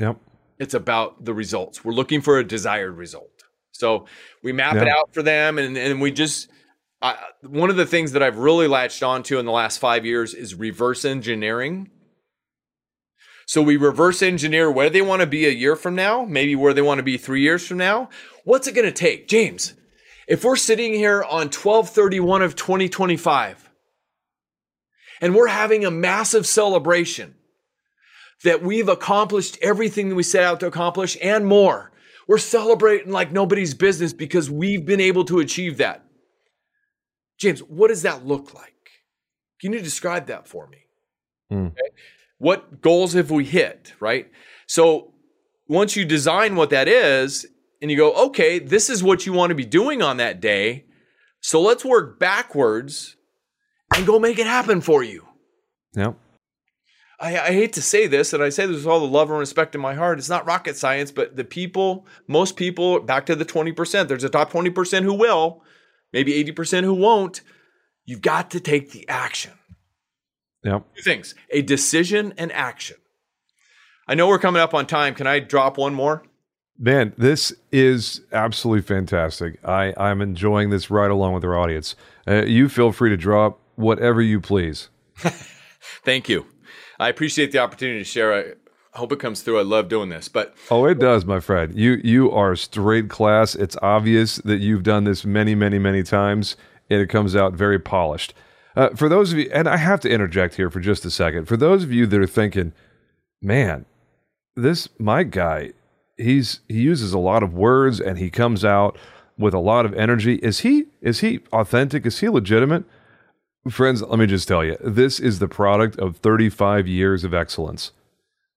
Yep. It's about the results. We're looking for a desired result. So we map yep. it out for them, and, and we just, uh, one of the things that I've really latched onto in the last five years is reverse engineering so we reverse engineer where they want to be a year from now, maybe where they want to be three years from now. What's it going to take? James, if we're sitting here on 1231 of 2025 and we're having a massive celebration that we've accomplished everything that we set out to accomplish and more, we're celebrating like nobody's business because we've been able to achieve that. James, what does that look like? Can you describe that for me? Mm. Okay. What goals have we hit, right? So once you design what that is and you go, okay, this is what you want to be doing on that day. So let's work backwards and go make it happen for you. Yep. I, I, hate to say this, and I say this with all the love and respect in my heart. It's not rocket science, but the people, most people, back to the 20%, there's a top 20% who will, maybe 80% who won't. You've got to take the action. Yep. Two things a decision and action. I know we're coming up on time. Can I drop one more? Man, this is absolutely fantastic. I, I'm enjoying this right along with our audience. Uh, you feel free to drop whatever you please. Thank you. I appreciate the opportunity to share. I hope it comes through. I love doing this. But Oh, it does, my friend. You you are straight class. It's obvious that you've done this many, many, many times, and it comes out very polished. Uh, for those of you, and I have to interject here for just a second. For those of you that are thinking, man, this my guy, he's he uses a lot of words and he comes out with a lot of energy. Is he is he authentic? Is he legitimate? Friends, let me just tell you, this is the product of 35 years of excellence.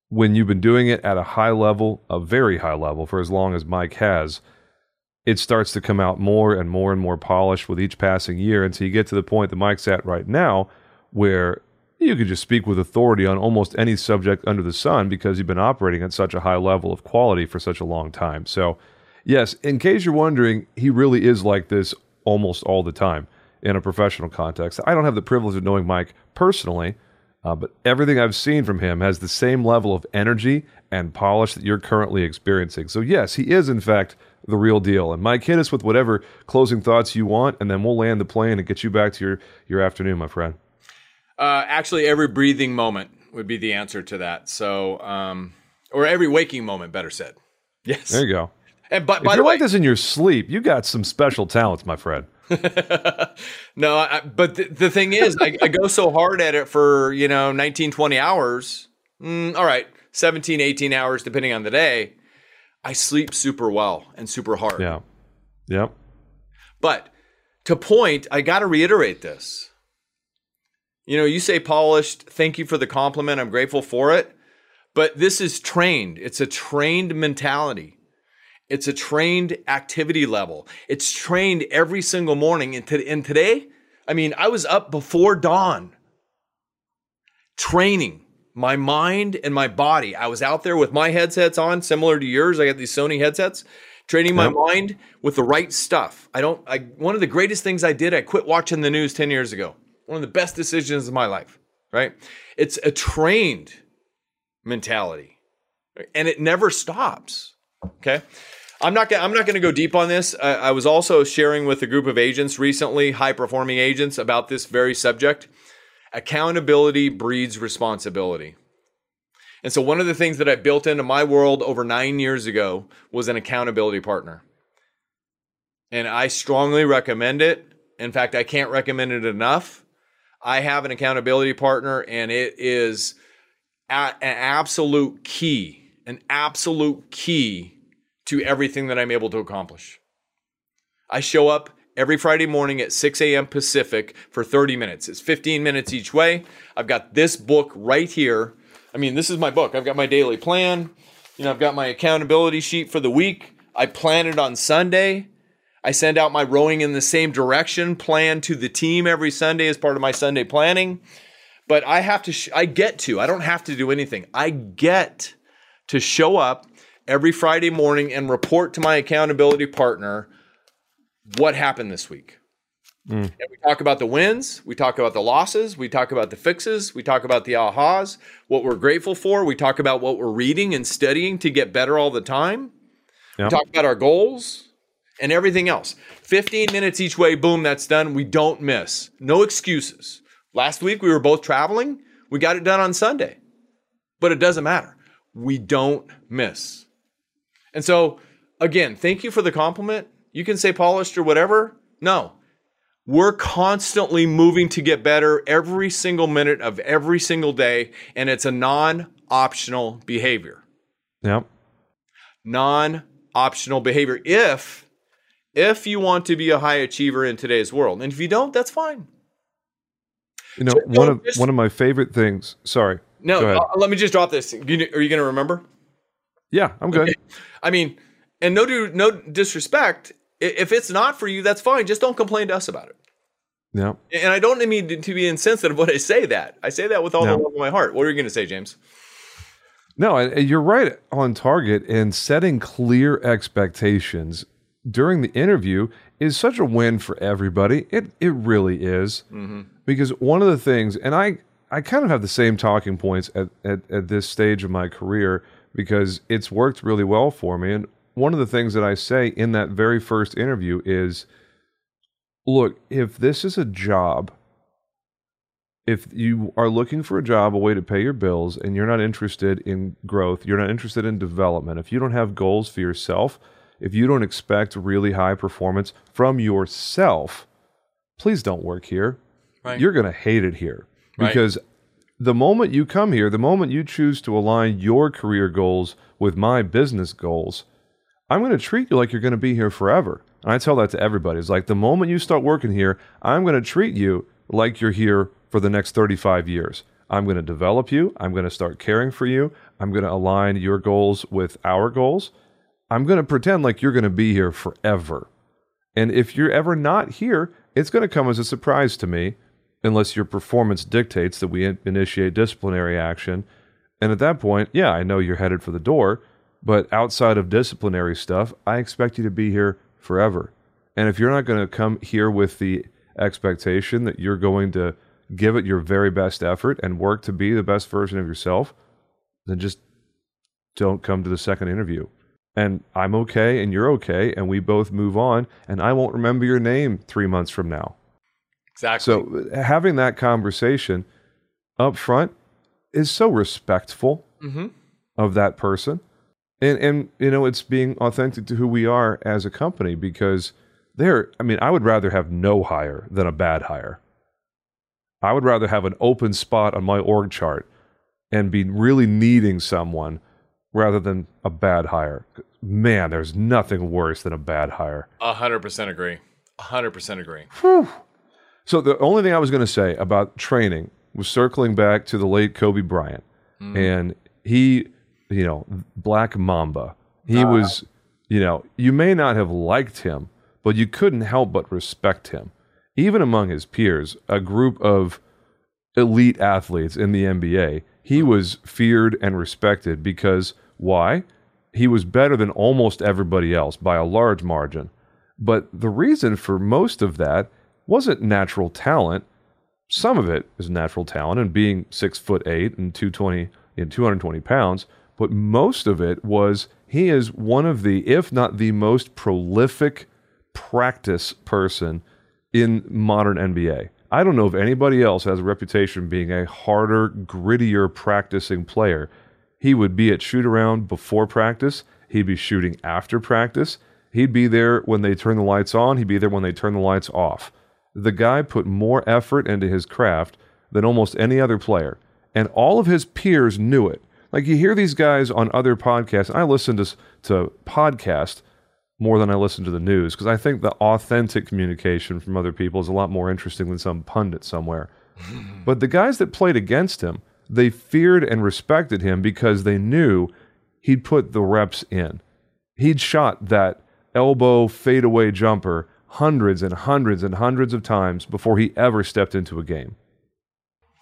When you've been doing it at a high level, a very high level, for as long as Mike has, it starts to come out more and more and more polished with each passing year until you get to the point that Mike's at right now, where you could just speak with authority on almost any subject under the sun because you've been operating at such a high level of quality for such a long time. So, yes, in case you're wondering, he really is like this almost all the time in a professional context. I don't have the privilege of knowing Mike personally, uh, but everything I've seen from him has the same level of energy and polish that you're currently experiencing. So, yes, he is, in fact, the real deal. And Mike, hit us with whatever closing thoughts you want, and then we'll land the plane and get you back to your, your afternoon, my friend. Uh, actually, every breathing moment would be the answer to that. So, um, or every waking moment, better said. Yes. There you go. And but If by the you're way, like this in your sleep, you got some special talents, my friend. no, I, but the, the thing is, I, I go so hard at it for you know 19, 20 hours. Mm, all right, 17, 18 hours, depending on the day. I sleep super well and super hard. Yeah. Yep. But to point, I got to reiterate this. You know, you say polished. Thank you for the compliment. I'm grateful for it. But this is trained. It's a trained mentality. It's a trained activity level. It's trained every single morning. And, to, and today, I mean, I was up before dawn training my mind and my body. I was out there with my headsets on, similar to yours. I got these Sony headsets, training my Yep. mind with the right stuff. I don't, I, one of the greatest things I did, I quit watching the news 10 years ago. One of the best decisions of my life, right? It's a trained mentality right? and it never stops. Okay. I'm not I'm not going to go deep on this. I, I was also sharing with a group of agents recently, high performing agents, about this very subject. Accountability breeds responsibility. And so, one of the things that I built into my world over nine years ago was an accountability partner. And I strongly recommend it. In fact, I can't recommend it enough. I have an accountability partner, and it is a- an absolute key, an absolute key to everything that I'm able to accomplish. I show up every Friday morning at 6 a.m. Pacific for 30 minutes. It's 15 minutes each way. I've got this book right here. I mean, this is my book. I've got my daily plan. You know, I've got my accountability sheet for the week. I plan it on Sunday. I send out my rowing in the same direction plan to the team every Sunday as part of my Sunday planning. But I have to, sh- I get to, I don't have to do anything. I get to show up every Friday morning and report to my accountability partner what happened this week. Mm. And we talk about the wins, we talk about the losses, we talk about the fixes, we talk about the ahas, what we're grateful for, we talk about what we're reading and studying to get better all the time. Yep. We talk about our goals and everything else. 15 minutes each way, boom, that's done. We don't miss. No excuses. Last week we were both traveling. We got it done on Sunday. But it doesn't matter. We don't miss. And so, again, thank you for the compliment. You can say polished or whatever. No. We're constantly moving to get better every single minute of every single day, and it's a non optional behavior. Yep. Non optional behavior if if you want to be a high achiever in today's world. And if you don't, that's fine. You know, So, one of just- one of my favorite things. Sorry. No, uh, let me just drop this. Are you going to remember? Yeah, I'm good. I mean, and no, do- no disrespect. If it's not for you, that's fine. Just don't complain to us about it. Yeah. And I don't mean to- be insensitive when I say that. I say that with all No. the love of my heart. What are you going to say, James? No, you're right on target. And setting clear expectations during the interview is such a win for everybody. It it really is mm-hmm. because one of the things, and I I kind of have the same talking points at, at at this stage of my career because it's worked really well for me. And one of the things that I say in that very first interview is look, if this is a job, if you are looking for a job, a way to pay your bills, and you're not interested in growth, you're not interested in development, if you don't have goals for yourself, if you don't expect really high performance from yourself, please don't work here. Right. You're going to hate it here Right. The moment you come here, the moment you choose to align your career goals with my business goals, I'm going to treat you like you're going to be here forever. And I tell that to everybody. It's like the moment you start working here, I'm going to treat you like you're here for the next 35 years. I'm going to develop you. I'm going to start caring for you. I'm going to align your goals with our goals. I'm going to pretend like you're going to be here forever. And if you're ever not here, it's going to come as a surprise to me unless your performance dictates that we in- initiate disciplinary action. And at that point, yeah, I know you're headed for the door, but outside of disciplinary stuff, I expect you to be here forever. And if you're not going to come here with the expectation that you're going to give it your very best effort and work to be the best version of yourself, then just don't come to the second interview. And I'm okay and you're okay and we both move on and I won't remember your name 3 months from now. Exactly. So having that conversation up front is so respectful Mhm. of that person. And and you know, it's being authentic to who we are as a company because there I mean, I would rather have no hire than a bad hire. I would rather have an open spot on my org chart and be really needing someone rather than a bad hire. Man, there's nothing worse than a bad hire. A hundred percent agree. A hundred percent agree. So the only thing I was going to say about training was circling back to the late Kobe Bryant, mm. and he, you know, Black Mamba. He ah. was, you know, you may not have liked him, but you couldn't help but respect him, even among his peers. A group of elite athletes in the NBA, he hmm. was feared and respected because why? He was better than almost everybody else by a large margin. But the reason for most of that wasn't natural talent. Some of it is natural talent and being six foot eight and 220 and 220 pounds, but most of it was he is one of the, if not the most prolific practice person in modern NBA. I don't know if anybody else has a reputation being a harder, grittier practicing player. He would be at shoot around before practice. He'd be shooting after practice. He'd be there when they turn the lights on. He'd be there when they turn the lights off. The guy put more effort into his craft than almost any other player. And all of his peers knew it. Like you hear these guys on other podcasts. I listen to, to podcasts more than I listen to the news because I think the authentic communication from other people is a lot more interesting than some pundit somewhere. but the guys that played against him, they feared and respected him because they knew he'd put the reps in. He'd shot that elbow fadeaway jumper hundreds and hundreds and hundreds of times before he ever stepped into a game.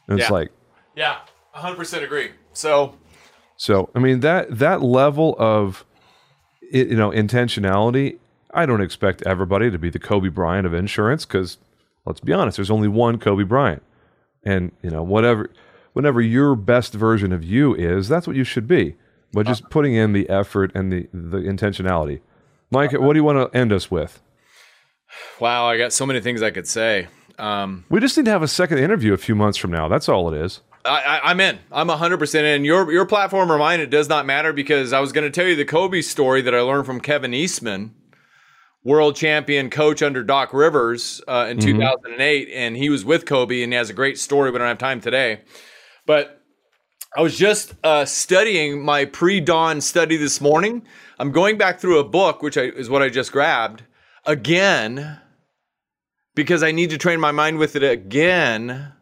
And it's like, Yeah, hundred percent agree. So so I mean that that level of you know intentionality. I don't expect everybody to be the Kobe Bryant of insurance because let's be honest, there's only one Kobe Bryant, and you know whatever, whatever your best version of you is, that's what you should be. But just uh-huh. putting in the effort and the the intentionality. Mike, what do you want to end us with? Wow, I got so many things I could say. Um, We just need to have a second interview a few months from now. That's all it is. I, I, I'm in. I'm 100% in. Your your platform or mine, it does not matter because I was going to tell you the Kobe story that I learned from Kevin Eastman, world champion coach under Doc Rivers uh, in 2008. And he was with Kobe and he has a great story. We don't have time today. But I was just uh, studying my pre dawn study this morning. I'm going back through a book, which I, is what I just grabbed again because I need to train my mind with it again.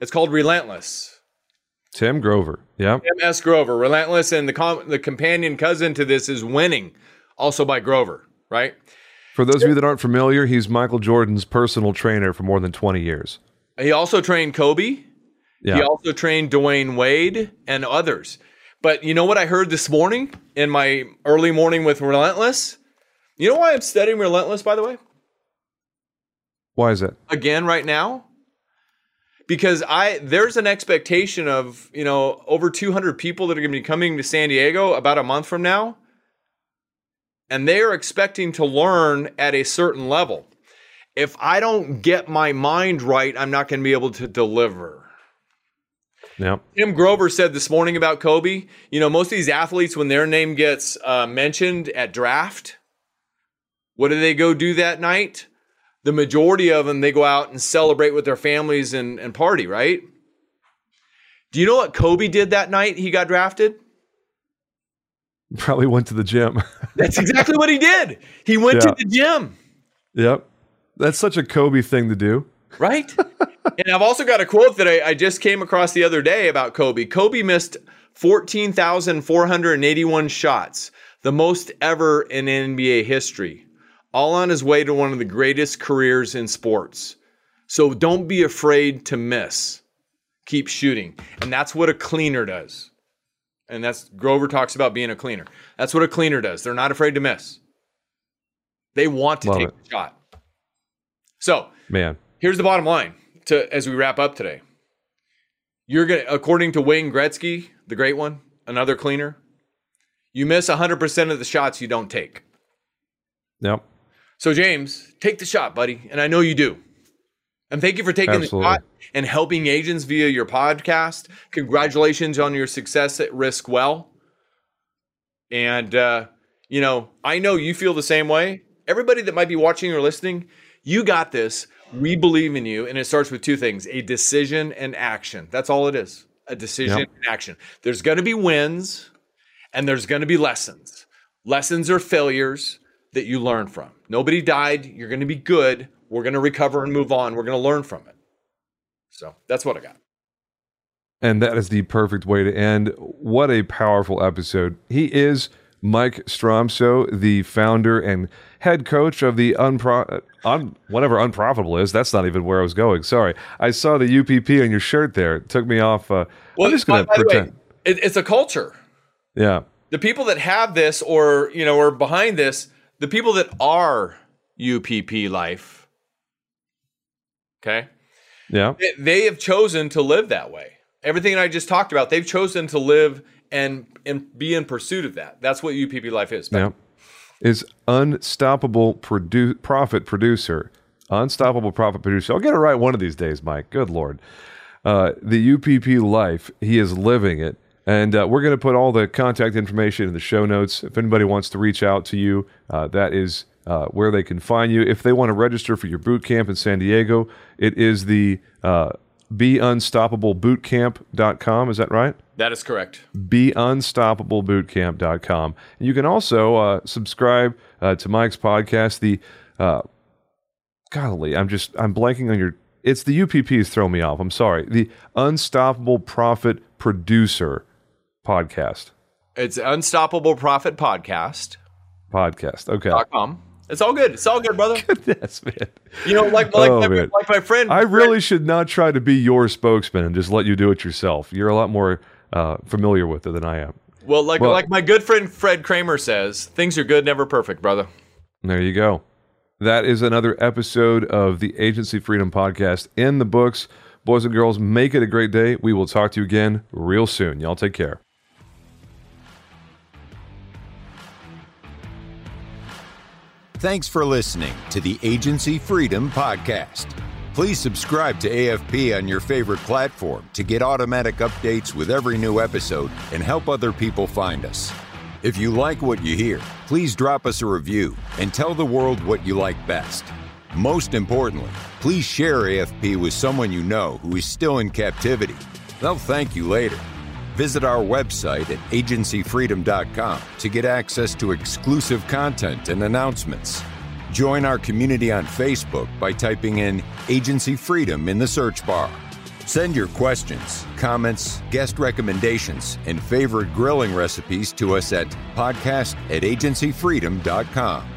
It's called Relentless. Tim Grover. Yeah. Tim S. Grover, Relentless, and the com- the companion cousin to this is Winning, also by Grover, right? For those of you that aren't familiar, he's Michael Jordan's personal trainer for more than 20 years. He also trained Kobe. Yeah. He also trained Dwyane Wade and others. But you know what I heard this morning in my early morning with Relentless? You know why I'm studying Relentless, by the way? Why is it? Again, right now? Because I there's an expectation of, you know, over 200 people that are going to be coming to San Diego about a month from now. and they are expecting to learn at a certain level. If I don't get my mind right, I'm not going to be able to deliver. Yep. Tim Grover said this morning about Kobe. You know, most of these athletes, when their name gets uh, mentioned at draft, what do they go do that night? The majority of them, they go out and celebrate with their families and, and party, right? Do you know what Kobe did that night he got drafted? Probably went to the gym. That's exactly what he did. He went Yeah. to the gym, yep. That's such a Kobe thing to do. right? and I've also got a quote that I, I just came across the other day about Kobe. Kobe missed 14,481 shots, the most ever in NBA history, all on his way to one of the greatest careers in sports. So don't be afraid to miss. Keep shooting. And that's what a cleaner does. And that's Grover talks about being a cleaner. That's what a cleaner does. They're not afraid to miss. They want to Love take it. the shot. So Man. here's the bottom line to as we wrap up today. You're gonna according to Wayne Gretzky, the great one, another cleaner, you miss 100% of the shots you don't take. Yep. So James, take the shot, buddy, and I know you do. And thank you for taking Absolutely. the shot and helping agents via your podcast. Congratulations on your success at Riskwell. And uh, you know, I know you feel the same way. Everybody that might be watching or listening, you got this. We believe in you, and it starts with two things: a decision and action. That's all it is. A decision Yep. and action. There's going to be wins, and there's going to be lessons. Lessons are failures that you learn from. Nobody died. You're going to be good. We're going to recover and move on. We're going to learn from it. So that's what I got. And that is the perfect way to end. What a powerful episode. He is Mike Stromsoe, the founder and head coach of the unpro un, whatever unprofitable is. That's not even where I was going. Sorry. I saw the UPP on your shirt there. It took me off. Uh, I'm just going to the way, pretend. it, it's a culture. yeah. The people that have this or, you know, are behind this, the people that are UPP life, okay, Yeah. they- they have chosen to live that way. Everything I just talked about, they've chosen to live and and be in pursuit of that. That's what UPP life is. Yeah. Is unstoppable produ- profit producer. Unstoppable profit producer. I'll get it right one of these days, Mike. Good Lord. Uh, the UPP life, he is living it. And uh, we're going to put all the contact information in the show notes. If anybody wants to reach out to you, uh, that is uh, where they can find you. If they want to register for your boot camp in San Diego, it is the uh, beunstoppablebootcamp.com. Is that right? That is correct. beunstoppablebootcamp.com. And you can also uh, subscribe uh, to Mike's podcast. The uh, golly, I'm just I'm blanking on your. It's the UPPs throw me off. I'm sorry. The Unstoppable Profit Producer podcast. It's Unstoppable Profit Podcast. Podcast. Okay. dot com. It's all good. It's all good, brother. yes, man. You know, like like, Oh, my, like my friend. I really should not try to be your spokesman and just let you do it yourself. You're a lot more uh, familiar with it than I am. well, like well- like my good friend Fred Kramer says, things are good, never perfect, brother. There you go. That is another episode of the Agency Freedom Podcast in the books. Boys and girls, make it a great day. We will talk to you again real soon. Y'all take care. Thanks for listening to the Agency Freedom Podcast. Please subscribe to AFP on your favorite platform to get automatic updates with every new episode and help other people find us. If you like what you hear, please drop us a review and tell the world what you like best. Most importantly, please share AFP with someone you know who is still in captivity. They'll thank you later. Visit our website at agencyfreedom.com to get access to exclusive content and announcements. Join our community on Facebook by typing in Agency Freedom in the search bar. Send your questions, comments, guest recommendations, and favorite grilling recipes to us at podcast at agencyfreedom.com.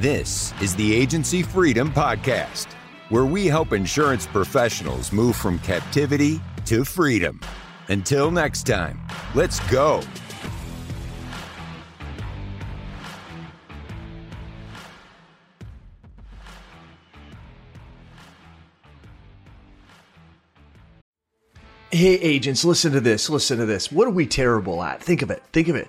This is the Agency Freedom Podcast, where we help insurance professionals move from captivity to freedom. Until next time, let's go. Hey, agents, listen to this. Listen to this. What are we terrible at? Think of it. Think of it.